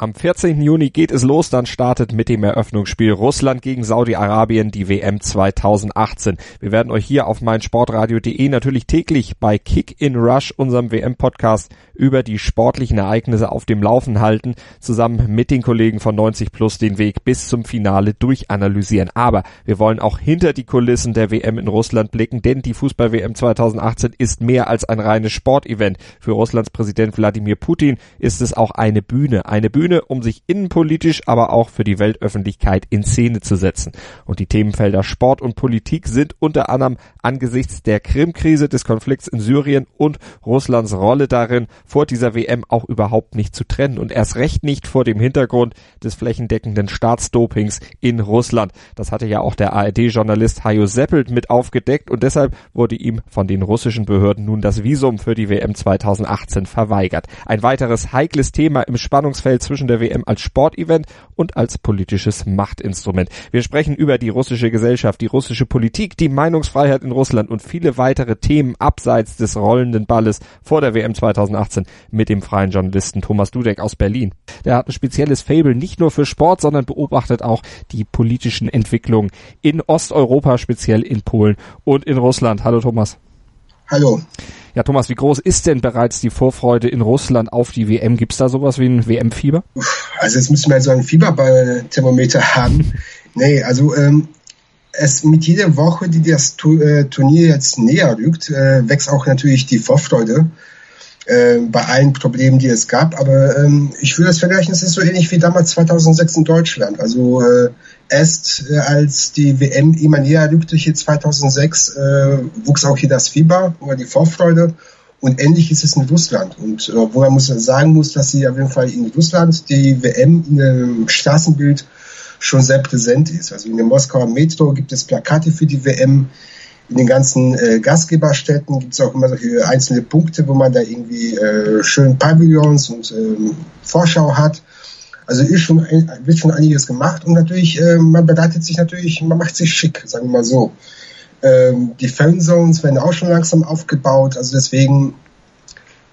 Am 14. Juni geht es los, dann startet mit dem Eröffnungsspiel Russland gegen Saudi-Arabien die WM 2018. Wir werden euch hier auf meinsportradio.de natürlich täglich bei Kick in Rush, unserem WM-Podcast, über die sportlichen Ereignisse auf dem Laufen halten, zusammen mit den Kollegen von 90 Plus den Weg bis zum Finale durchanalysieren. Aber wir wollen auch hinter die Kulissen der WM in Russland blicken, denn die Fußball-WM 2018 ist mehr als ein reines Sportevent. Für Russlands Präsident Wladimir Putin ist es auch eine Bühne, eine Bühne Bühne, um sich innenpolitisch, aber auch für die Weltöffentlichkeit in Szene zu setzen. Und die Themenfelder Sport und Politik sind unter anderem angesichts der Krim-Krise, des Konflikts in Syrien und Russlands Rolle darin, vor dieser WM auch überhaupt nicht zu trennen und erst recht nicht vor dem Hintergrund des flächendeckenden Staatsdopings in Russland. Das hatte ja auch der ARD-Journalist Hajo Seppelt mit aufgedeckt und deshalb wurde ihm von den russischen Behörden nun das Visum für die WM 2018 verweigert. Ein weiteres heikles Thema im Spannungsfeld zwischen zwischen der WM als Sportevent und als politisches Machtinstrument. Wir sprechen über die russische Gesellschaft, die russische Politik, die Meinungsfreiheit in Russland und viele weitere Themen abseits des rollenden Balles vor der WM 2018 mit dem freien Journalisten Thomas Dudek aus Berlin. Der hat ein spezielles Fable nicht nur für Sport, sondern beobachtet auch die politischen Entwicklungen in Osteuropa, speziell in Polen und in Russland. Hallo Thomas. Hallo. Ja, Thomas, wie groß ist denn bereits die Vorfreude in Russland auf die WM? Gibt es da sowas wie ein WM-Fieber? Also jetzt müssen wir so ein Fieberthermometer haben. nee, also ähm, es mit jeder Woche, die das äh, Turnier jetzt näher rückt, äh, wächst auch natürlich die Vorfreude äh, bei allen Problemen, die es gab. Aber ähm, ich würde das vergleichen, es ist so ähnlich wie damals 2006 in Deutschland. Also äh, erst äh, als die WM immer näher rückte, hier 2006, äh, wuchs auch hier das Fieber oder die Vorfreude. Und ähnlich ist es in Russland. Und äh, wo man muss sagen muss, dass sie auf jeden Fall in Russland die WM in dem Straßenbild schon sehr präsent ist. Also in der Moskauer Metro gibt es Plakate für die WM in den ganzen äh, Gastgeberstädten gibt es auch immer solche einzelne Punkte, wo man da irgendwie äh, schön Pavillons und ähm, Vorschau hat. Also ist schon, wird schon einiges gemacht und natürlich, äh, man bereitet sich natürlich, man macht sich schick, sagen wir mal so. Ähm, die Fanzones werden auch schon langsam aufgebaut, also deswegen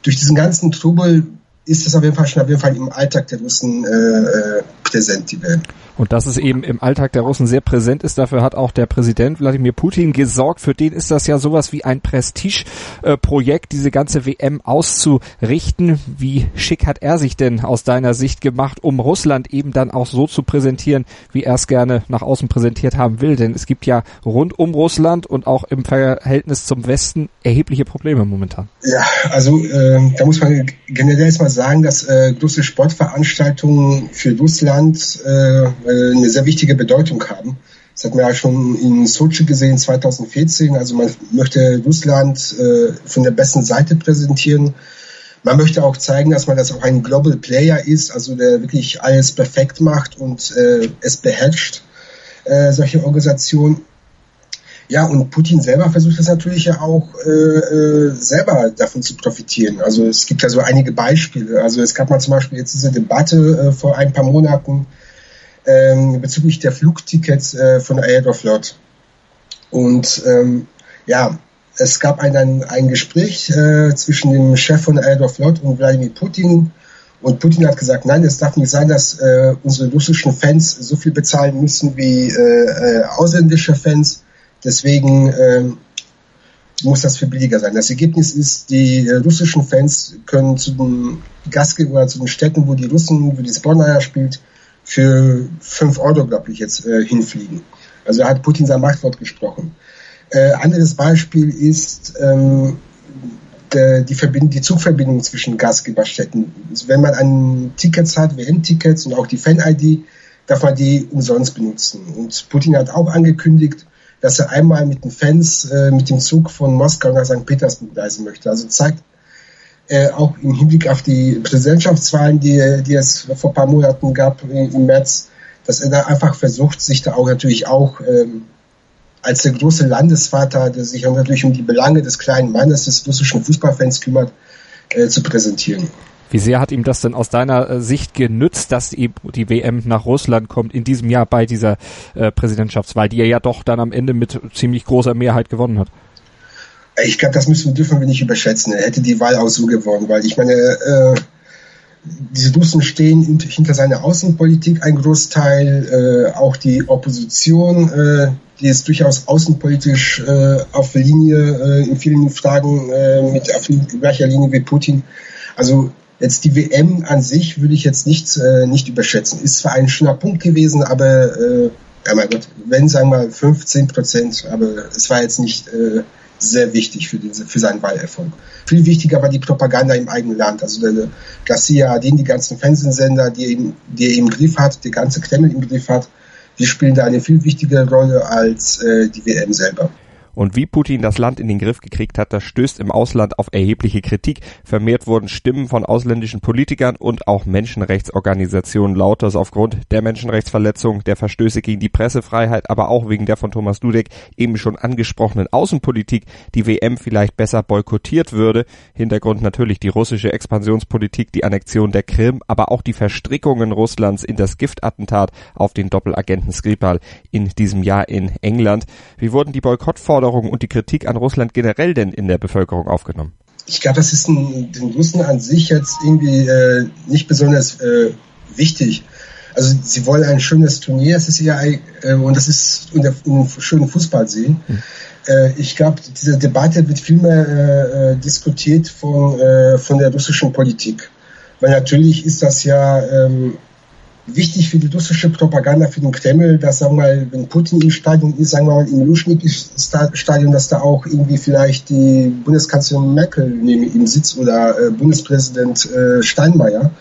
durch diesen ganzen Trubel ist es auf jeden Fall schon auf jeden Fall im Alltag der Russen äh, äh präsent, die Welt. Und dass es eben im Alltag der Russen sehr präsent ist, dafür hat auch der Präsident Wladimir Putin gesorgt. Für den ist das ja sowas wie ein Prestigeprojekt, diese ganze WM auszurichten. Wie schick hat er sich denn aus deiner Sicht gemacht, um Russland eben dann auch so zu präsentieren, wie er es gerne nach außen präsentiert haben will? Denn es gibt ja rund um Russland und auch im Verhältnis zum Westen erhebliche Probleme momentan. Ja, also äh, da muss man generell erstmal sagen, dass äh, große Sportveranstaltungen für Russland äh, äh, eine sehr wichtige Bedeutung haben. Das hat man ja schon in Sochi gesehen 2014. Also man möchte Russland äh, von der besten Seite präsentieren. Man möchte auch zeigen, dass man das auch ein Global Player ist, also der wirklich alles perfekt macht und äh, es beherrscht, äh, solche Organisationen. Ja, und Putin selber versucht das natürlich ja auch äh, äh, selber davon zu profitieren. Also es gibt ja so einige Beispiele. Also es gab mal zum Beispiel jetzt diese Debatte äh, vor ein paar Monaten, ähm, bezüglich der Flugtickets äh, von Aeroflot. Und ähm, ja, es gab ein, ein Gespräch äh, zwischen dem Chef von Aeroflot und Wladimir Putin. Und Putin hat gesagt, nein, es darf nicht sein, dass äh, unsere russischen Fans so viel bezahlen müssen wie äh, äh, ausländische Fans. Deswegen äh, muss das viel billiger sein. Das Ergebnis ist, die äh, russischen Fans können zu den Gastgebern, zu den Städten, wo die Russen, wo die Sportler spielt, für 5 Euro, glaube ich, jetzt äh, hinfliegen. Also da hat Putin sein Machtwort gesprochen. Äh, anderes Beispiel ist ähm, der, die, Verbind die Zugverbindung zwischen Gastgeberstädten. Wenn man ein Tickets hat, WM-Tickets und auch die Fan-ID, darf man die umsonst benutzen. Und Putin hat auch angekündigt, dass er einmal mit den Fans äh, mit dem Zug von Moskau nach St. Petersburg reisen möchte. Also zeigt äh, auch im Hinblick auf die Präsidentschaftswahlen, die, die es vor ein paar Monaten gab im März, dass er da einfach versucht, sich da auch natürlich auch ähm, als der große Landesvater, der sich natürlich um die Belange des kleinen Mannes, des russischen Fußballfans kümmert, äh, zu präsentieren. Wie sehr hat ihm das denn aus deiner äh, Sicht genützt, dass die, WM nach Russland kommt in diesem Jahr bei dieser äh, Präsidentschaftswahl, die er ja doch dann am Ende mit ziemlich großer Mehrheit gewonnen hat? Ich glaube, das müssen dürfen wir nicht überschätzen. Er hätte die Wahl auch so gewonnen, weil ich meine, äh, diese Russen stehen hinter seiner Außenpolitik ein Großteil, äh, auch die Opposition, äh, die ist durchaus außenpolitisch äh, auf Linie äh, in vielen Fragen äh, mit auf gleicher Linie wie Putin. Also jetzt die WM an sich würde ich jetzt nicht, äh, nicht überschätzen. Ist zwar ein schöner Punkt gewesen, aber äh, ja mein Gott, wenn sagen wir 15 Prozent, aber es war jetzt nicht äh, sehr wichtig für, diese, für seinen Wahlerfolg. Viel wichtiger war die Propaganda im eigenen Land. Also der Garcia, den die ganzen Fernsehsender, die im, die er im Griff hat, die ganze Kreml im Griff hat, die spielen da eine viel wichtigere Rolle als äh, die WM selber. Und wie Putin das Land in den Griff gekriegt hat, das stößt im Ausland auf erhebliche Kritik. Vermehrt wurden Stimmen von ausländischen Politikern und auch Menschenrechtsorganisationen laut, dass aufgrund der Menschenrechtsverletzung, der Verstöße gegen die Pressefreiheit, aber auch wegen der von Thomas Dudek eben schon angesprochenen Außenpolitik die WM vielleicht besser boykottiert würde. Hintergrund natürlich die russische Expansionspolitik, die Annexion der Krim, aber auch die Verstrickungen Russlands in das Giftattentat auf den Doppelagenten Skripal in diesem Jahr in England. Wie wurden die Boykottforderungen Forderungen und die Kritik an Russland generell denn in der Bevölkerung aufgenommen? Ich glaube, das ist ein, den Russen an sich jetzt irgendwie äh, nicht besonders äh, wichtig. Also sie wollen ein schönes Turnier, es ist ja äh, und das ist und einen schönen Fußball sehen. Hm. Äh, ich glaube, diese Debatte wird vielmehr äh, äh, diskutiert von, äh, von der russischen Politik. Weil natürlich ist das ja ähm, wichtig für die russische Propaganda für den Kreml, dass, sagen wir mal, wenn Putin im Stadion ist, sagen wir mal, im Luschnik-Stadion, dass da auch irgendwie vielleicht die Bundeskanzlerin Merkel neben ihm sitzt oder äh, Bundespräsident äh, Steinmeier.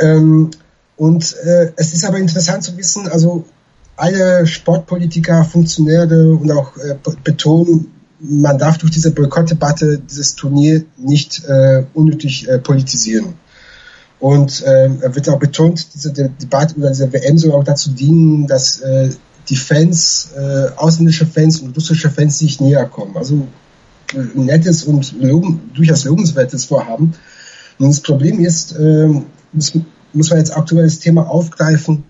Ähm, und äh, es ist aber interessant zu wissen, also alle Sportpolitiker, Funktionäre und auch äh, betonen, man darf durch diese Boykottdebatte dieses Turnier nicht äh, unnötig äh, politisieren. Und ähm, wird auch betont, diese Debatte über diese WM soll auch dazu dienen, dass äh, die Fans, äh, ausländische Fans und russische Fans sich näher kommen. Also ein äh, nettes und loben, durchaus lobenswertes Vorhaben. Und das Problem ist, äh, muss, muss man jetzt aktuelles Thema aufgreifen.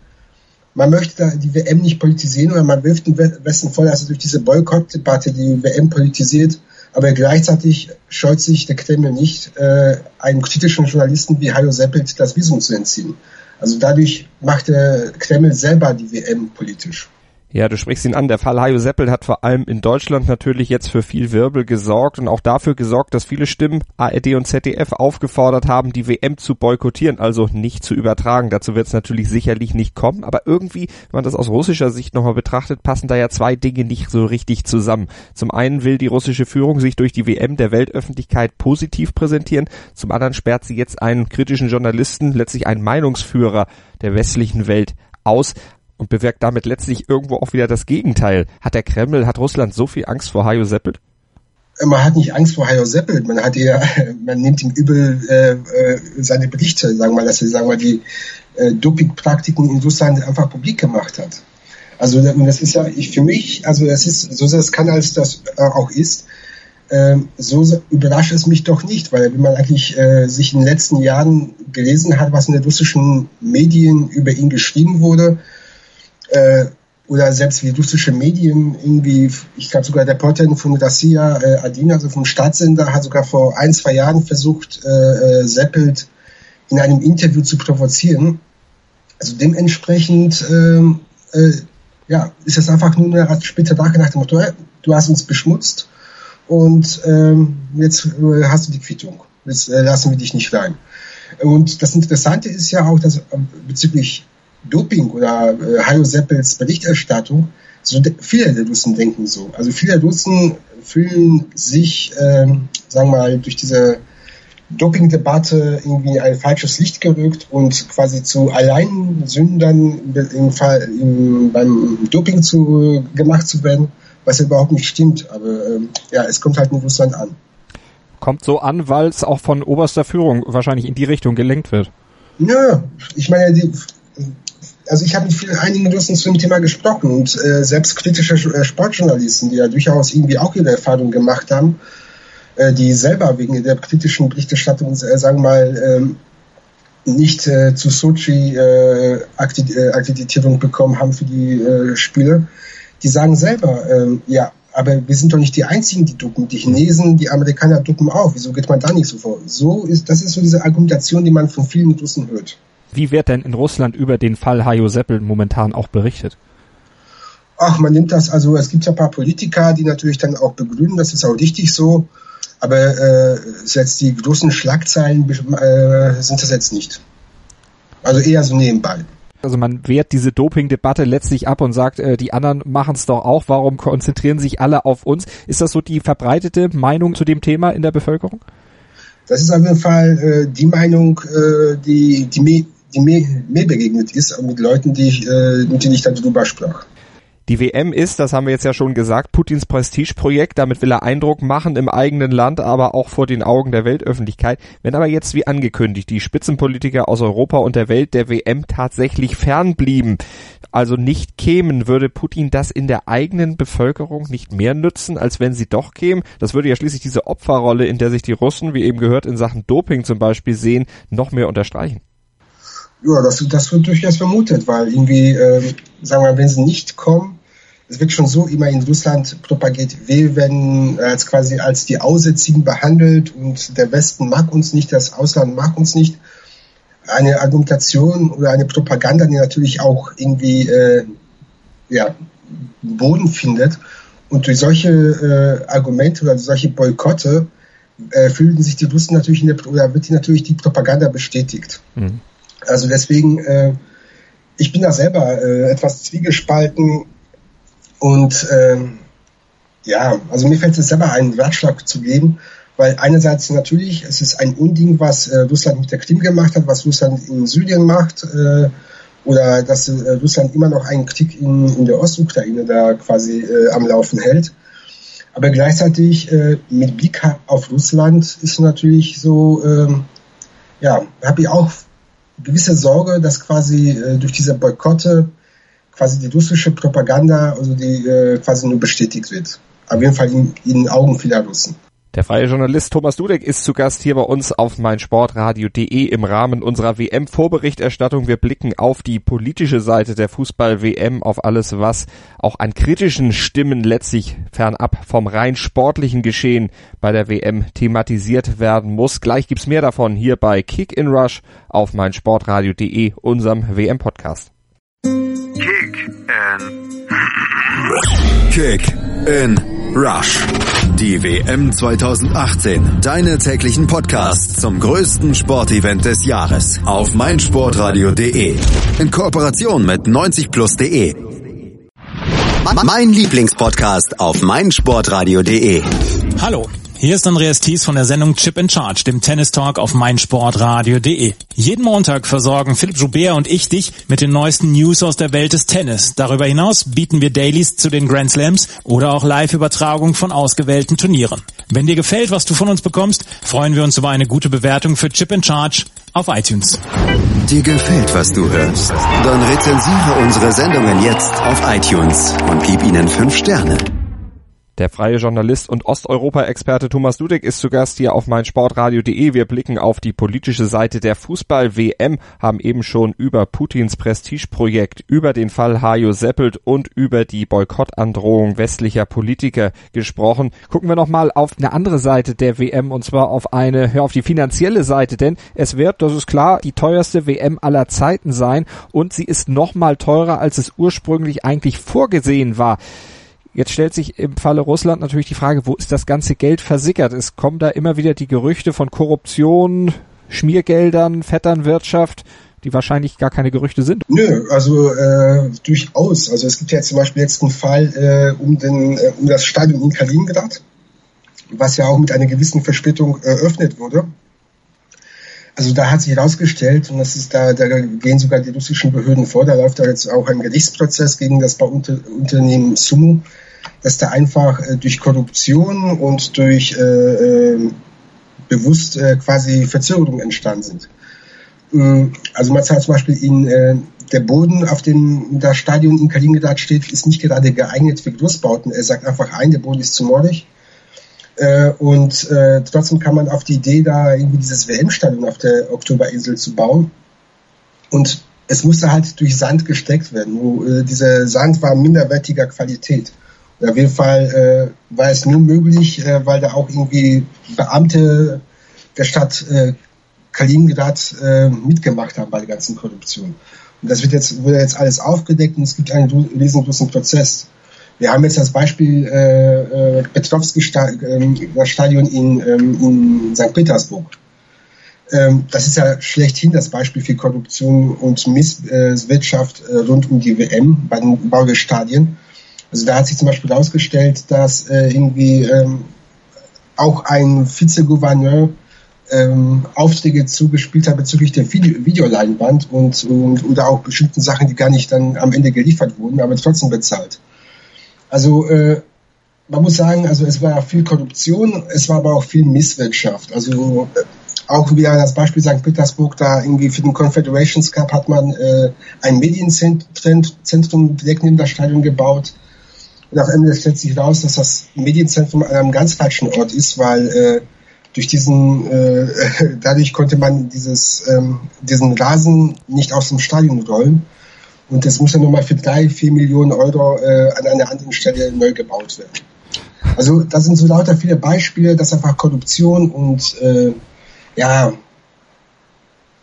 Man möchte da die WM nicht politisieren, oder man wirft den Westen dass er durch diese Boykottdebatte die WM politisiert aber gleichzeitig scheut sich der Kreml nicht, äh, einem kritischen Journalisten wie Hajo Seppelt das Visum zu entziehen. Also dadurch macht der Kreml selber die WM politisch. Ja, du sprichst ihn an. Der Fall Hajo Seppel hat vor allem in Deutschland natürlich jetzt für viel Wirbel gesorgt und auch dafür gesorgt, dass viele Stimmen ARD und ZDF aufgefordert haben, die WM zu boykottieren, also nicht zu übertragen. Dazu wird es natürlich sicherlich nicht kommen, aber irgendwie, wenn man das aus russischer Sicht nochmal betrachtet, passen da ja zwei Dinge nicht so richtig zusammen. Zum einen will die russische Führung sich durch die WM der Weltöffentlichkeit positiv präsentieren, zum anderen sperrt sie jetzt einen kritischen Journalisten, letztlich einen Meinungsführer der westlichen Welt aus und bewirkt damit letztlich irgendwo auch wieder das Gegenteil. Hat der Kreml, hat Russland so viel Angst vor Hajo Seppelt? Man hat nicht Angst vor Hajo Seppelt, man hat ja, man nimmt ihm übel äh, äh, seine Berichte, sagen wir dass er sagen wir, die äh, Dopingpraktiken in Russland einfach publik gemacht hat. Also das ist ja, ich für mich, also das ist, so das kann als das äh, auch ist, äh, so überrascht es mich doch nicht, weil wenn man eigentlich äh, sich in den letzten Jahren gelesen hat, was in den russischen Medien über ihn geschrieben wurde, äh, oder selbst wie russische Medien irgendwie, ich glaube sogar der Reporterin von Garcia äh, Adina, also vom Staatssender, hat sogar vor ein, zwei Jahren versucht, äh, äh, Seppelt in einem Interview zu provozieren. Also dementsprechend ähm, äh, ja, ist es einfach nur eine später Tage nach dem Motto, du hast uns beschmutzt und ähm, jetzt äh, hast du die Quittung. Jetzt äh, lassen wir dich nicht rein. Und das Interessante ist ja auch, dass äh, bezüglich Doping oder äh, Hajo Seppels Berichterstattung, so viele Russen denken so. Also viele Russen fühlen sich, ähm, sagen wir mal, durch diese Doping-Debatte irgendwie ein falsches Licht gerückt und quasi zu Alleinsündern im Fall, im, beim Doping zu, gemacht zu werden, was ja überhaupt nicht stimmt. Aber ähm, ja, es kommt halt in Russland an. Kommt so an, weil es auch von oberster Führung wahrscheinlich in die Richtung gelenkt wird. Ja, ich meine, die, also ich habe mit vielen, einigen Russen zu dem Thema gesprochen und äh, selbst kritische äh, Sportjournalisten, die ja durchaus irgendwie auch ihre Erfahrungen gemacht haben, äh, die selber wegen der kritischen Berichterstattung, äh, sagen wir mal, ähm, nicht äh, zu Sochi äh, Akkreditierung bekommen haben für die Spiele, die sagen selber, ähm, ja, aber wir sind doch nicht die Einzigen, die ducken. Die Chinesen, die Amerikaner ducken auch. Wieso geht man da nicht so vor? So ist, das ist so diese Argumentation, die man von vielen Russen hört. Wie wird denn in Russland über den Fall Hajo Seppel momentan auch berichtet? Ach, man nimmt das, also es gibt ja ein paar Politiker, die natürlich dann auch begründen, das ist auch richtig so. Aber äh, jetzt die großen Schlagzeilen äh, sind das jetzt nicht. Also eher so nebenbei. Also man wehrt diese Doping-Debatte letztlich ab und sagt, äh, die anderen machen es doch auch. Warum konzentrieren sich alle auf uns? Ist das so die verbreitete Meinung zu dem Thema in der Bevölkerung? Das ist auf jeden Fall äh, die Meinung, äh, die, die, die mir, mir begegnet ist, mit Leuten, die ich, äh, mit denen ich darüber sprach. Die WM ist, das haben wir jetzt ja schon gesagt, Putins Prestigeprojekt. Damit will er Eindruck machen im eigenen Land, aber auch vor den Augen der Weltöffentlichkeit. Wenn aber jetzt, wie angekündigt, die Spitzenpolitiker aus Europa und der Welt der WM tatsächlich fernblieben, also nicht kämen, würde Putin das in der eigenen Bevölkerung nicht mehr nützen, als wenn sie doch kämen? Das würde ja schließlich diese Opferrolle, in der sich die Russen, wie eben gehört, in Sachen Doping zum Beispiel sehen, noch mehr unterstreichen. Ja, das, das wird durchaus vermutet, weil irgendwie, äh, sagen wir, wenn sie nicht kommen, es wird schon so immer in Russland propagiert, wir werden als quasi als die Aussätzigen behandelt und der Westen mag uns nicht, das Ausland mag uns nicht. Eine Argumentation oder eine Propaganda, die natürlich auch irgendwie äh, ja, Boden findet. Und durch solche äh, Argumente oder solche Boykotte äh, fühlen sich die Russen natürlich in der, oder wird natürlich die Propaganda bestätigt. Mhm. Also deswegen, äh, ich bin da selber äh, etwas zwiegespalten und ähm, ja, also mir fällt es selber einen Ratschlag zu geben, weil einerseits natürlich, es ist ein Unding, was äh, Russland mit der Krim gemacht hat, was Russland in Syrien macht, äh, oder dass äh, Russland immer noch einen Krieg in, in der Ostukraine da quasi äh, am Laufen hält. Aber gleichzeitig äh, mit Blick auf Russland ist natürlich so, ähm, ja, habe ich auch gewisse Sorge, dass quasi äh, durch diese Boykotte quasi die russische Propaganda, also die äh, quasi nur bestätigt wird. Auf jeden Fall in, in den Augen vieler Russen. Der freie Journalist Thomas Dudek ist zu Gast hier bei uns auf meinsportradio.de im Rahmen unserer WM-Vorberichterstattung. Wir blicken auf die politische Seite der Fußball-WM, auf alles, was auch an kritischen Stimmen letztlich fernab vom rein sportlichen Geschehen bei der WM thematisiert werden muss. Gleich gibt's mehr davon hier bei Kick in Rush auf meinsportradio.de, unserem WM-Podcast. Kick in Kick in Rush. Die WM 2018. Deine täglichen Podcasts zum größten Sportevent des Jahres auf meinsportradio.de. In Kooperation mit 90plus.de. Mein Lieblingspodcast auf meinsportradio.de. Hallo. Hier ist Andreas Thies von der Sendung Chip in Charge, dem Tennis Talk auf meinsportradio.de. Jeden Montag versorgen Philipp Joubert und ich dich mit den neuesten News aus der Welt des Tennis. Darüber hinaus bieten wir Dailies zu den Grand Slams oder auch Live-Übertragung von ausgewählten Turnieren. Wenn dir gefällt, was du von uns bekommst, freuen wir uns über eine gute Bewertung für Chip in Charge auf iTunes. Dir gefällt, was du hörst? Dann rezensiere unsere Sendungen jetzt auf iTunes und gib ihnen fünf Sterne. Der freie Journalist und Osteuropa-Experte Thomas Dudek ist zu Gast hier auf meinsportradio.de. Wir blicken auf die politische Seite der Fußball-WM, haben eben schon über Putins Prestigeprojekt, über den Fall Hajo Seppelt und über die Boykottandrohung westlicher Politiker gesprochen. Gucken wir nochmal auf eine andere Seite der WM und zwar auf eine, ja, auf die finanzielle Seite, denn es wird, das ist klar, die teuerste WM aller Zeiten sein und sie ist nochmal teurer, als es ursprünglich eigentlich vorgesehen war. Jetzt stellt sich im Falle Russland natürlich die Frage, wo ist das ganze Geld versickert? Es kommen da immer wieder die Gerüchte von Korruption, Schmiergeldern, Vetternwirtschaft, die wahrscheinlich gar keine Gerüchte sind. Nö, also äh, durchaus. Also es gibt ja zum Beispiel jetzt einen Fall äh, um, den, äh, um das Stadion in Kaliningrad, was ja auch mit einer gewissen Verspätung eröffnet wurde. Also da hat sich herausgestellt, und das ist da, da gehen sogar die russischen Behörden vor, da läuft da jetzt auch ein Gerichtsprozess gegen das Bauunternehmen Sumu, dass da einfach äh, durch Korruption und durch äh, äh, bewusst äh, quasi Verzögerungen entstanden sind. Ähm, also man sagt zum Beispiel in äh, der Boden, auf dem das Stadion in Kaliningrad steht, ist nicht gerade geeignet für Großbauten. Er sagt einfach ein, der Boden ist zu mordig. Äh, und äh, trotzdem kam man auf die Idee, da irgendwie dieses WM-Stadion auf der Oktoberinsel zu bauen. Und es musste halt durch Sand gesteckt werden. Wo, äh, dieser Sand war minderwertiger Qualität. Und auf jeden Fall äh, war es nur möglich, äh, weil da auch irgendwie Beamte der Stadt äh, Kaliningrad äh, mitgemacht haben bei der ganzen Korruption. Und das wird jetzt, wurde jetzt alles aufgedeckt und es gibt einen riesengroßen Prozess. Wir haben jetzt das Beispiel äh, äh, Petrovski-Stadion ähm, in, ähm, in St. Petersburg. Ähm, das ist ja schlechthin das Beispiel für Korruption und Misswirtschaft äh, rund um die WM bei den Bau der Stadien. Also da hat sich zum Beispiel herausgestellt, dass äh, irgendwie ähm, auch ein Vizegouverneur ähm, Aufträge zugespielt hat bezüglich der Video Videoleinwand und, und oder auch bestimmten Sachen, die gar nicht dann am Ende geliefert wurden, aber trotzdem bezahlt. Also äh, man muss sagen, also es war viel Korruption, es war aber auch viel Misswirtschaft. Also äh, auch wieder das Beispiel St. Petersburg, da irgendwie für den Confederations Cup hat man äh, ein Medienzentrum direkt neben das Stadion gebaut. Und am Ende stellt sich raus, dass das Medienzentrum an einem ganz falschen Ort ist, weil äh, durch diesen, äh, dadurch konnte man dieses, ähm, diesen Rasen nicht aus dem Stadion rollen. Und das muss dann nochmal für drei, vier Millionen Euro äh, an einer anderen Stelle neu gebaut werden. Also das sind so lauter viele Beispiele, dass einfach Korruption und äh, ja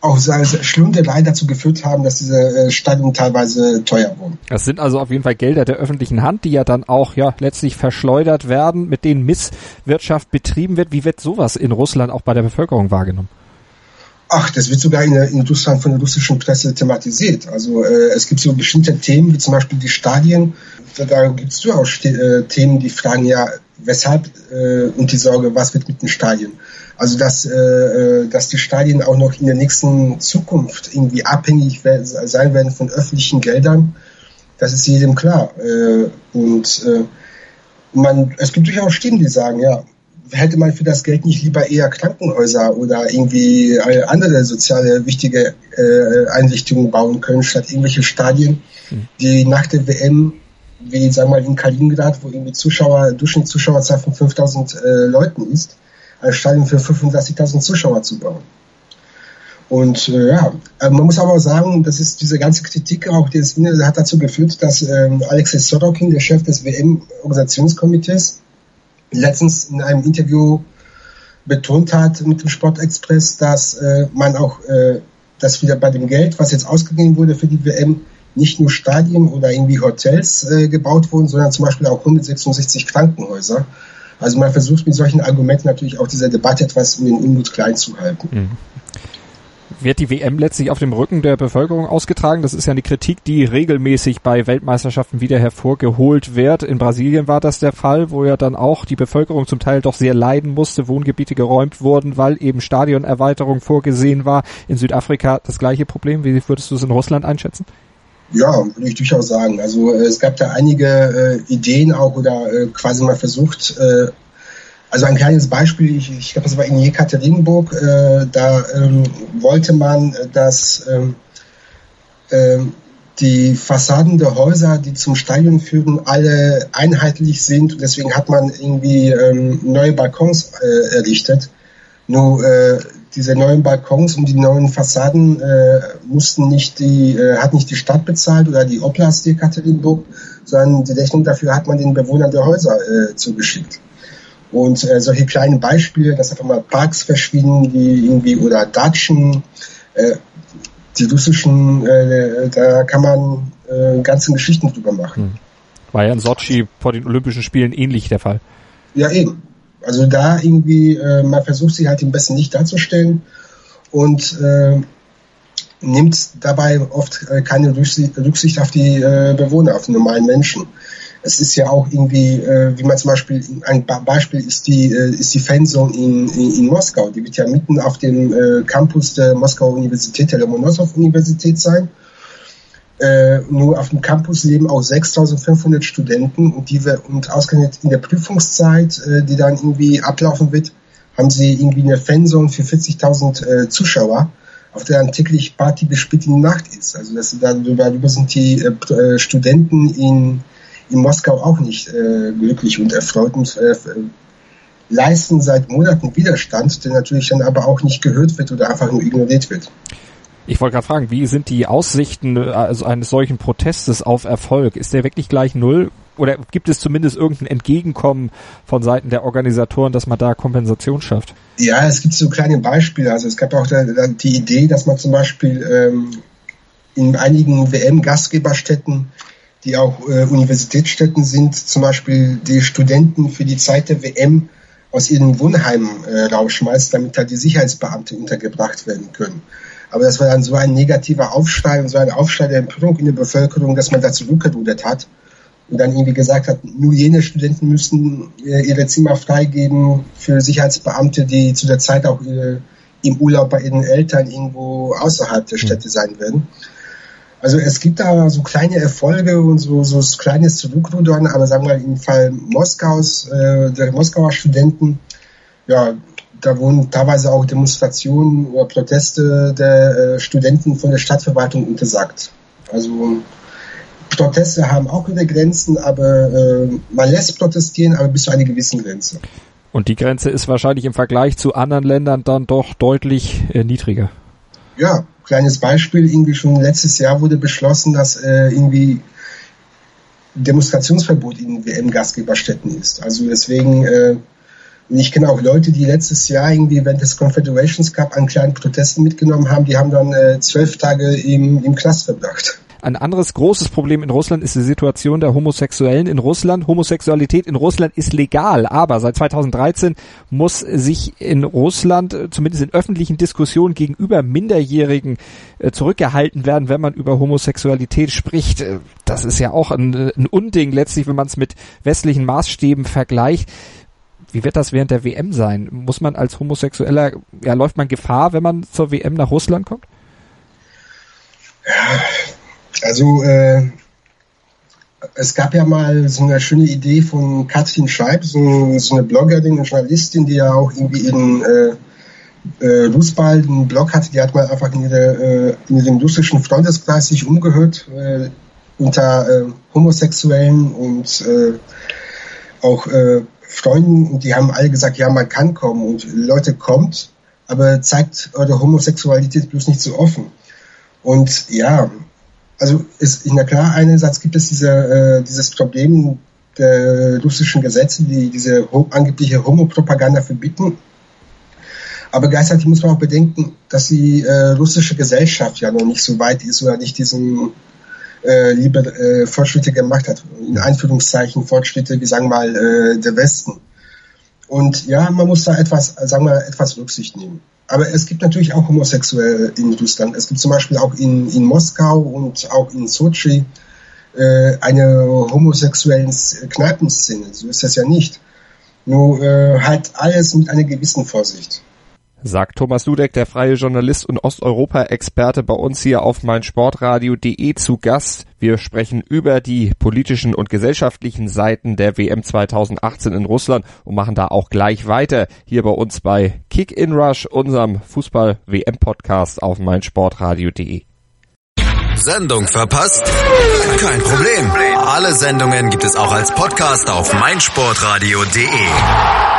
auch Schlunderei dazu geführt haben, dass diese äh, Stadien teilweise teuer wurden. Das sind also auf jeden Fall Gelder der öffentlichen Hand, die ja dann auch ja letztlich verschleudert werden, mit denen Misswirtschaft betrieben wird. Wie wird sowas in Russland auch bei der Bevölkerung wahrgenommen? Ach, das wird sogar in, in Russland von der russischen Presse thematisiert. Also äh, es gibt so bestimmte Themen, wie zum Beispiel die Stadien. Da, da gibt es durchaus äh, Themen, die fragen ja, weshalb äh, und die Sorge, was wird mit den Stadien? Also dass, äh, äh, dass die Stadien auch noch in der nächsten Zukunft irgendwie abhängig sein werden von öffentlichen Geldern, das ist jedem klar. Äh, und äh, man, es gibt durchaus Stimmen, die sagen, ja, hätte man für das Geld nicht lieber eher Krankenhäuser oder irgendwie andere soziale wichtige äh, Einrichtungen bauen können, statt irgendwelche Stadien, hm. die nach der WM, wie sagen wir mal in Kaliningrad, wo irgendwie Zuschauer, Durchschnittszuschauerzahl von 5000 äh, Leuten ist, ein Stadion für 35.000 Zuschauer zu bauen. Und äh, ja, äh, man muss aber sagen, das ist diese ganze Kritik auch, die es hat dazu geführt, dass ähm, Alexei Sorokin, der Chef des WM-Organisationskomitees, letztens in einem Interview betont hat mit dem Sportexpress, dass äh, man auch, äh, dass wieder bei dem Geld, was jetzt ausgegeben wurde für die WM, nicht nur Stadien oder irgendwie Hotels äh, gebaut wurden, sondern zum Beispiel auch 166 Krankenhäuser. Also man versucht mit solchen Argumenten natürlich auch dieser Debatte etwas um den Unmut klein zu halten. Mhm. Wird die WM letztlich auf dem Rücken der Bevölkerung ausgetragen? Das ist ja eine Kritik, die regelmäßig bei Weltmeisterschaften wieder hervorgeholt wird. In Brasilien war das der Fall, wo ja dann auch die Bevölkerung zum Teil doch sehr leiden musste, Wohngebiete geräumt wurden, weil eben Stadionerweiterung vorgesehen war. In Südafrika das gleiche Problem. Wie würdest du es in Russland einschätzen? Ja, würde ich durchaus sagen. Also äh, es gab da einige äh, Ideen auch oder äh, quasi mal versucht, äh, also ein kleines Beispiel, ich, ich glaube, das war in Jekaterinburg, äh, da ähm, wollte man, äh, dass ähm, ähm, die Fassaden der Häuser, die zum Stadion führen, alle einheitlich sind. Und deswegen hat man irgendwie ähm, neue Balkons äh, errichtet. Nur äh, diese neuen Balkons und die neuen Fassaden äh, mussten nicht die, äh, hat nicht die Stadt bezahlt oder die Oblast Katerinburg, sondern die Rechnung dafür hat man den Bewohnern der Häuser äh, zugeschickt. Und äh, solche kleinen Beispiele, dass einfach mal Parks verschwinden, die irgendwie oder Datschen, äh, die russischen, äh, da kann man äh, ganze Geschichten drüber machen. Hm. War ja in Sochi vor den Olympischen Spielen ähnlich der Fall. Ja, eben. Also da irgendwie, äh, man versucht sich halt im besten Licht darzustellen und äh, nimmt dabei oft äh, keine Rücksicht auf die äh, Bewohner, auf die normalen Menschen. Es ist ja auch irgendwie, äh, wie man zum Beispiel, ein Beispiel ist die, äh, ist die Fanzone in, in, in Moskau. Die wird ja mitten auf dem äh, Campus der Moskauer Universität, der Lomonossow-Universität sein. Äh, nur auf dem Campus leben auch 6500 Studenten und die wir, und ausgerechnet in der Prüfungszeit, äh, die dann irgendwie ablaufen wird, haben sie irgendwie eine Fanzone für 40.000 äh, Zuschauer, auf der dann täglich Party bis spät in die Nacht ist. Also das, darüber sind die äh, äh, Studenten in, in Moskau auch nicht äh, glücklich und erfreut und äh, leisten seit Monaten Widerstand, der natürlich dann aber auch nicht gehört wird oder einfach nur ignoriert wird. Ich wollte gerade fragen, wie sind die Aussichten also eines solchen Protestes auf Erfolg? Ist der wirklich gleich null? Oder gibt es zumindest irgendein Entgegenkommen von Seiten der Organisatoren, dass man da Kompensation schafft? Ja, es gibt so kleine Beispiele. Also es gab auch die Idee, dass man zum Beispiel ähm, in einigen WM-Gastgeberstädten, die auch äh, Universitätsstädten sind, zum Beispiel die Studenten für die Zeit der WM aus ihren Wohnheimen äh, rausschmeißt, damit da die Sicherheitsbeamte untergebracht werden können. Aber das war dann so ein negativer Aufschrei und so ein Aufschrei der Empörung in der Bevölkerung, dass man da zurückgerudert hat und dann irgendwie gesagt hat, nur jene Studenten müssen äh, ihre Zimmer freigeben für Sicherheitsbeamte, die zu der Zeit auch äh, im Urlaub bei ihren Eltern irgendwo außerhalb der hm. Städte sein werden. Also es gibt da so kleine Erfolge und so, so kleines Zurückrudern, aber sagen wir mal im Fall Moskaus, äh, der Moskauer Studenten, ja, da wurden teilweise auch Demonstrationen oder Proteste der äh, Studenten von der Stadtverwaltung untersagt. Also Proteste haben auch wieder Grenzen, aber äh, man lässt protestieren, aber bis zu einer gewissen Grenze. Und die Grenze ist wahrscheinlich im Vergleich zu anderen Ländern dann doch deutlich äh, niedriger. Ja, kleines Beispiel, irgendwie schon letztes Jahr wurde beschlossen, dass äh, irgendwie Demonstrationsverbot in WM-Gastgeberstätten ist. Also deswegen äh, ich kenne auch Leute, die letztes Jahr irgendwie während des Confederations Cup an kleinen Protesten mitgenommen haben, die haben dann äh, zwölf Tage im, im Knast verbracht. Ein anderes großes Problem in Russland ist die Situation der Homosexuellen in Russland. Homosexualität in Russland ist legal, aber seit 2013 muss sich in Russland äh, zumindest in öffentlichen Diskussionen gegenüber Minderjährigen äh, zurückgehalten werden, wenn man über Homosexualität spricht. Äh, das ist ja auch ein, ein Unding letztlich, wenn man es mit westlichen Maßstäben vergleicht. Wie wird das während der WM sein? Muss man als Homosexueller, ja, läuft man Gefahr, wenn man zur WM nach Russland kommt? Also äh, es gab ja mal so eine schöne Idee von Katrin Scheib, so, so eine Bloggerin und Journalistin, die ja auch irgendwie ihren äh, äh, Rußball einen Blog hatte, die hat mal einfach in, ihre, äh, in ihrem russischen Freundeskreis sich umgehört äh, unter äh, Homosexuellen und äh, auch äh, Freunden. Und die haben alle gesagt, ja, man kann kommen. Und Leute kommt, aber zeigt eure Homosexualität bloß nicht so offen. Und ja, also ist, na klar, einerseits gibt es diese, äh, dieses Problem der russischen Gesetze, die diese angebliche Homopropaganda verbieten. Aber gleichzeitig muss man auch bedenken, dass die äh, russische Gesellschaft ja noch nicht so weit ist oder nicht diesen äh, liebe äh, Fortschritte gemacht hat. In Anführungszeichen Fortschritte, wie sagen wir mal, äh, der Westen. Und ja, man muss da etwas, sagen wir, etwas Rücksicht nehmen. Aber es gibt natürlich auch Homosexuelle in Russland. Es gibt zum Beispiel auch in, in Moskau und auch in Sochi äh, eine homosexuellen Kneipenszene. So ist das ja nicht. Nur äh, halt alles mit einer gewissen Vorsicht sagt Thomas Dudek, der freie Journalist und Osteuropa-Experte bei uns hier auf meinsportradio.de zu Gast. Wir sprechen über die politischen und gesellschaftlichen Seiten der WM 2018 in Russland und machen da auch gleich weiter hier bei uns bei Kick in Rush, unserem Fußball-WM-Podcast auf meinsportradio.de. Sendung verpasst? Kein Problem. Alle Sendungen gibt es auch als Podcast auf meinsportradio.de.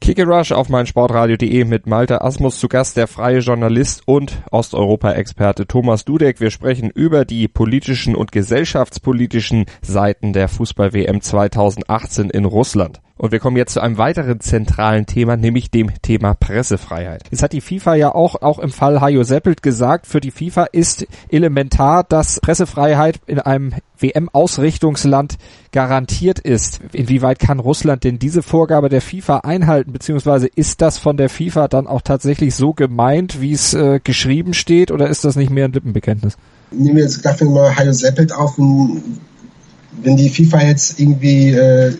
Kick Rush auf mein Sportradio.de mit Malte Asmus zu Gast, der freie Journalist und Osteuropa-Experte Thomas Dudek. Wir sprechen über die politischen und gesellschaftspolitischen Seiten der Fußball-WM 2018 in Russland. Und wir kommen jetzt zu einem weiteren zentralen Thema, nämlich dem Thema Pressefreiheit. Es hat die FIFA ja auch, auch im Fall Hajo Seppelt gesagt, für die FIFA ist elementar, dass Pressefreiheit in einem WM-Ausrichtungsland garantiert ist. Inwieweit kann Russland denn diese Vorgabe der FIFA einhalten, beziehungsweise ist das von der FIFA dann auch tatsächlich so gemeint, wie es äh, geschrieben steht, oder ist das nicht mehr ein Lippenbekenntnis? Nehmen wir jetzt dafür mal Hajo Seppelt auf, wenn die FIFA jetzt irgendwie äh,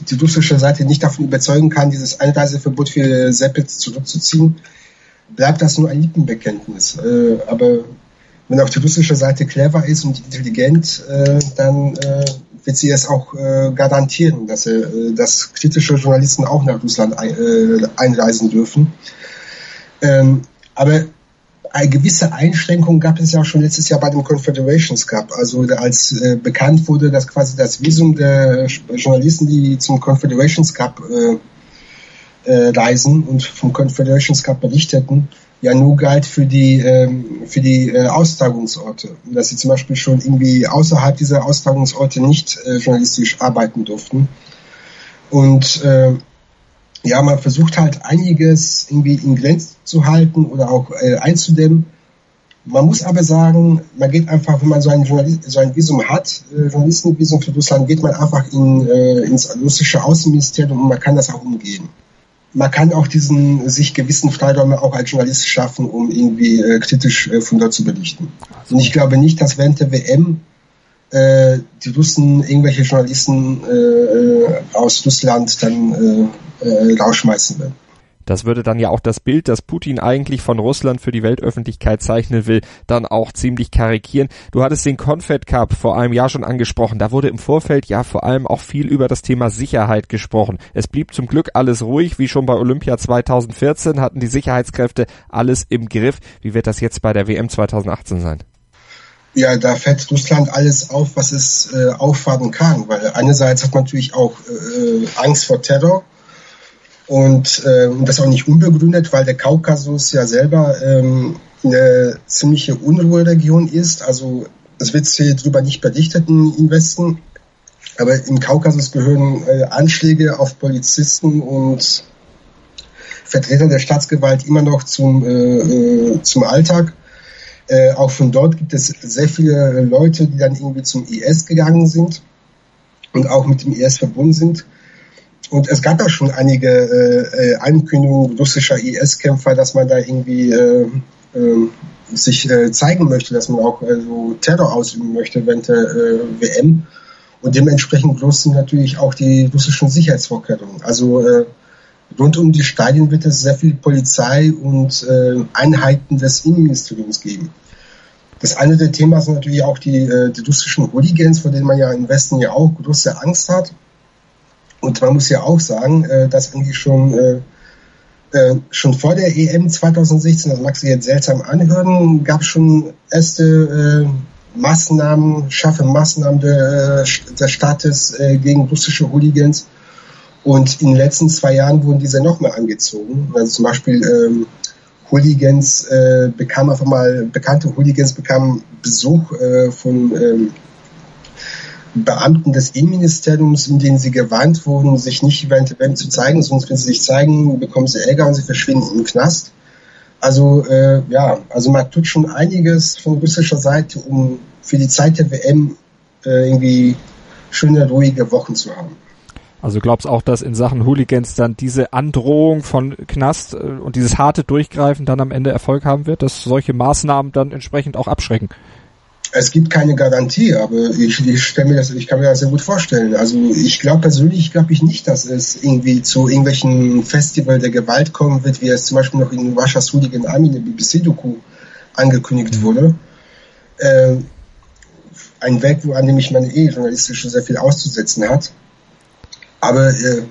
die russische Seite nicht davon überzeugen kann, dieses Einreiseverbot für Seppelt zurückzuziehen, bleibt das nur ein Lippenbekenntnis. Äh, aber wenn auch die russische Seite clever ist und intelligent, äh, dann äh, wird sie es auch äh, garantieren, dass, äh, dass kritische Journalisten auch nach Russland ein, äh, einreisen dürfen. Ähm, aber eine gewisse Einschränkung gab es ja auch schon letztes Jahr bei dem Confederations Cup. Also als äh, bekannt wurde, dass quasi das Visum der Journalisten, die zum Confederations Cup äh, äh, reisen und vom Confederations Cup berichteten, ja nur galt für die ähm, für die äh, Austragungsorte. Dass sie zum Beispiel schon irgendwie außerhalb dieser Austragungsorte nicht äh, journalistisch arbeiten durften. Und äh, ja, man versucht halt einiges irgendwie in Grenzen zu halten oder auch äh, einzudämmen. Man muss aber sagen, man geht einfach, wenn man so ein, Journalist, so ein Visum hat, äh, Journalistenvisum für Russland, geht man einfach in, äh, ins russische Außenministerium und man kann das auch umgehen. Man kann auch diesen sich gewissen Freiräume auch als Journalist schaffen, um irgendwie äh, kritisch äh, von dort zu berichten. Und ich glaube nicht, dass während der WM äh, die Russen irgendwelche Journalisten äh, äh aus Russland dann äh, äh, rausschmeißen werden. Das würde dann ja auch das Bild, das Putin eigentlich von Russland für die Weltöffentlichkeit zeichnen will, dann auch ziemlich karikieren. Du hattest den Confed Cup vor einem Jahr schon angesprochen. Da wurde im Vorfeld ja vor allem auch viel über das Thema Sicherheit gesprochen. Es blieb zum Glück alles ruhig, wie schon bei Olympia 2014 hatten die Sicherheitskräfte alles im Griff. Wie wird das jetzt bei der WM 2018 sein? Ja, da fällt Russland alles auf, was es äh, auffahren kann, weil einerseits hat man natürlich auch äh, Angst vor Terror und äh, das auch nicht unbegründet, weil der Kaukasus ja selber ähm, eine ziemliche Unruheregion ist. Also es wird hier drüber nicht berichtet im Westen, aber im Kaukasus gehören äh, Anschläge auf Polizisten und Vertreter der Staatsgewalt immer noch zum, äh, äh zum Alltag. Äh, auch von dort gibt es sehr viele Leute, die dann irgendwie zum IS gegangen sind und auch mit dem IS verbunden sind. Und es gab auch schon einige äh, äh Ankündigungen russischer IS-Kämpfer, dass man da irgendwie äh, äh, sich zeigen möchte, dass man auch äh, so Terror ausüben möchte während der äh, WM. Und dementsprechend groß sind natürlich auch die russischen Sicherheitsvorkehrungen. Also rund um die Stadien wird es sehr viel Polizei und Einheiten des Innenministeriums geben. Das andere Thema sind natürlich auch die, die russischen Hooligans, vor denen man ja im Westen ja auch große Angst hat. Und man muss ja auch sagen, äh, dass eigentlich schon, äh, äh, schon vor der EM 2016, das mag sich jetzt seltsam anhören, gab es schon erste Maßnahmen, scharfe Maßnahmen de, äh, des Staates gegen russische Hooligans. Und in den letzten zwei Jahren wurden diese nochmal angezogen. Also zum Beispiel ähm, Hooligans äh, bekamen einfach mal, bekannte Hooligans bekamen Besuch äh, von ähm, Beamten des Innenministeriums, in denen sie gewarnt wurden, sich nicht der WM zu zeigen, sonst wenn sie sich zeigen, bekommen sie Ärger und sie verschwinden im Knast. Also äh, ja, also man tut schon einiges von russischer Seite, um für die Zeit der WM äh, irgendwie schöne, ruhige Wochen zu haben. Also glaubst auch, dass in Sachen Hooligans dann diese Androhung von Knast äh, und dieses harte Durchgreifen dann am Ende Erfolg haben wird, dass solche Maßnahmen dann entsprechend auch abschrecken? Es gibt keine Garantie, aber ich, ich stelle mir das, ich kann mir das sehr gut vorstellen. Also ich glaube persönlich glaube ich nicht, dass es irgendwie zu irgendwelchen Festival der Gewalt kommen wird, wie es zum Beispiel noch in Russia's Hooligan Army in der BBC-Doku angekündigt wurde. Äh, ein Werk, wo an dem ich meine eh journalistisch sehr viel auszusetzen hat. Aber äh,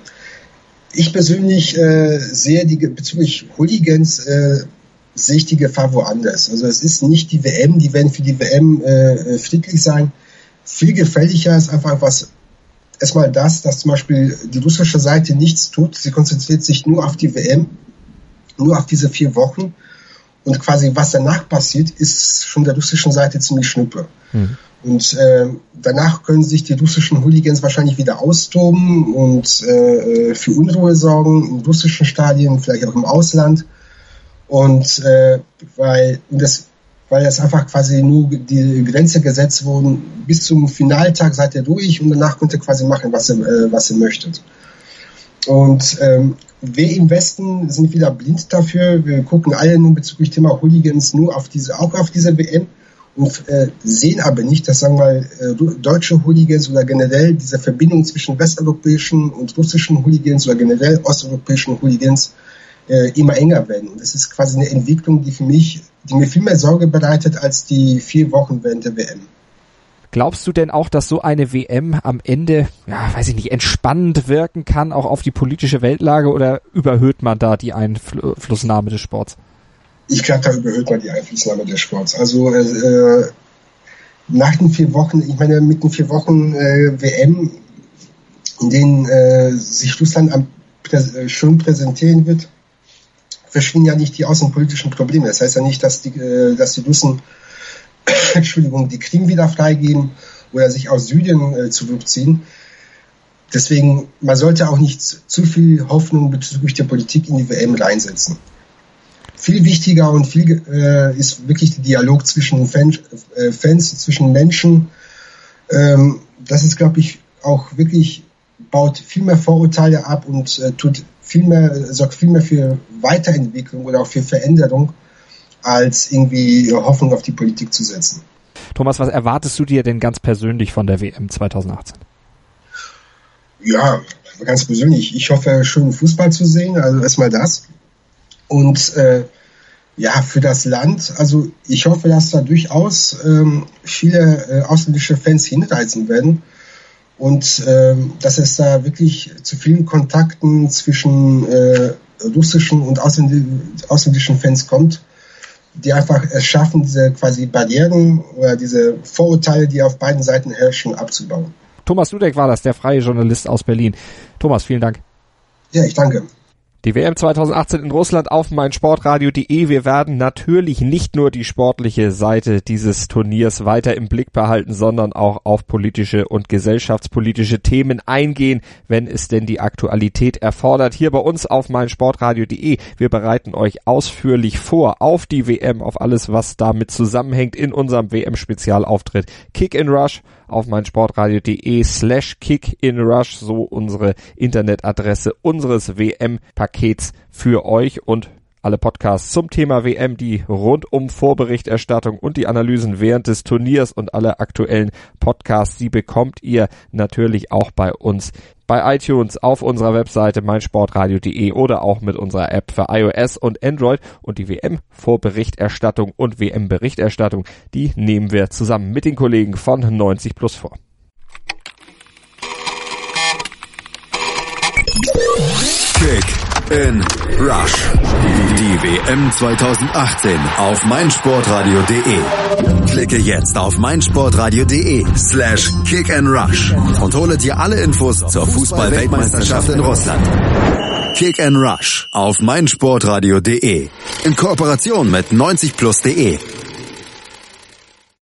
ich persönlich äh, sehe die bezüglich Hooligans äh, sehe ich die Gefahr woanders. Also es ist nicht die WM, die werden für die WM äh, äh, friedlich sein. Viel gefährlicher ist einfach was erstmal das, dass zum Beispiel die russische Seite nichts tut. Sie konzentriert sich nur auf die WM, nur auf diese vier Wochen. Und quasi was danach passiert, ist schon der russischen Seite ziemlich schnuppe. Mhm. Und äh, danach können sich die russischen Hooligans wahrscheinlich wieder austoben und äh, für Unruhe sorgen in russischen Stadien, vielleicht auch im Ausland. Und äh, weil das weil das einfach quasi nur die Grenze gesetzt wurden, bis zum Finaltag seid ihr durch und danach könnt ihr quasi machen, was ihr, äh, was ihr möchtet. Und ähm, wir im Westen sind wieder blind dafür. Wir gucken alle nun bezüglich Thema Hooligans nur auf diese, auch auf diese WM und äh, sehen aber nicht, dass sagen wir mal äh, deutsche Hooligans oder generell diese Verbindung zwischen westeuropäischen und russischen Hooligans oder generell osteuropäischen Hooligans äh, immer enger werden. Und das ist quasi eine Entwicklung, die für mich, die mir viel mehr Sorge bereitet als die vier Wochen während der WM. Glaubst du denn auch, dass so eine WM am Ende, ja, weiß ich nicht, entspannend wirken kann, auch auf die politische Weltlage oder überhöht man da die Einflussnahme des Sports? Ich glaube, da überhöht man die Einflussnahme des Sports. Also äh, nach den vier Wochen, ich meine, mit den vier Wochen äh, WM, in denen äh, sich Russland am, prä schön präsentieren wird, verschwinden ja nicht die außenpolitischen Probleme. Das heißt ja nicht, dass die, äh, dass die Russen Entschuldigung, die Krim wieder freigeben oder sich aus Syrien äh, zurückziehen. Deswegen, man sollte auch nicht zu viel Hoffnung bezüglich der Politik in die WM reinsetzen. Viel wichtiger und viel äh, ist wirklich der Dialog zwischen Fans, äh, Fans zwischen Menschen. Ähm, das ist, glaube ich, auch wirklich baut viel mehr Vorurteile ab und äh, tut viel mehr, sorgt viel mehr für Weiterentwicklung oder auch für Veränderung als irgendwie Hoffnung auf die Politik zu setzen. Thomas, was erwartest du dir denn ganz persönlich von der WM 2018? Ja, ganz persönlich. Ich hoffe, schönen Fußball zu sehen. Also erstmal das. Und äh, ja, für das Land, also ich hoffe, dass da durchaus ähm, viele äh, ausländische Fans hinreisen werden und ähm, dass es da wirklich zu vielen Kontakten zwischen äh, russischen und ausländischen Fans kommt die einfach es schaffen, diese quasi Barrieren oder diese Vorurteile, die auf beiden Seiten herrschen, abzubauen. Thomas Dudek war das, der freie Journalist aus Berlin. Thomas, vielen Dank. Ja, ich danke. Die WM 2018 in Russland auf meinsportradio.de. Wir werden natürlich nicht nur die sportliche Seite dieses Turniers weiter im Blick behalten, sondern auch auf politische und gesellschaftspolitische Themen eingehen, wenn es denn die Aktualität erfordert. Hier bei uns auf meinsportradio.de. Wir bereiten euch ausführlich vor auf die WM, auf alles, was damit zusammenhängt in unserem WM-Spezialauftritt Kick in Rush auf meinsportradio.de slash kick in rush, so unsere Internetadresse unseres WM-Pakets für euch und alle Podcasts zum Thema WM, die rundum Vorberichterstattung und die Analysen während des Turniers und alle aktuellen Podcasts, die bekommt ihr natürlich auch bei uns bei iTunes, auf unserer Webseite meinsportradio.de oder auch mit unserer App für iOS und Android und die WM-Vorberichterstattung und WM-Berichterstattung, die nehmen wir zusammen mit den Kollegen von 90 Plus vor. Kick in Rush. Die WM 2018 auf meinsportradio.de. Klicke jetzt auf meinsportradio.de slash kick and rush und hole dir alle Infos zur Fußball-Weltmeisterschaft in Russland. Kick and Rush auf meinsportradio.de in Kooperation mit 90plus.de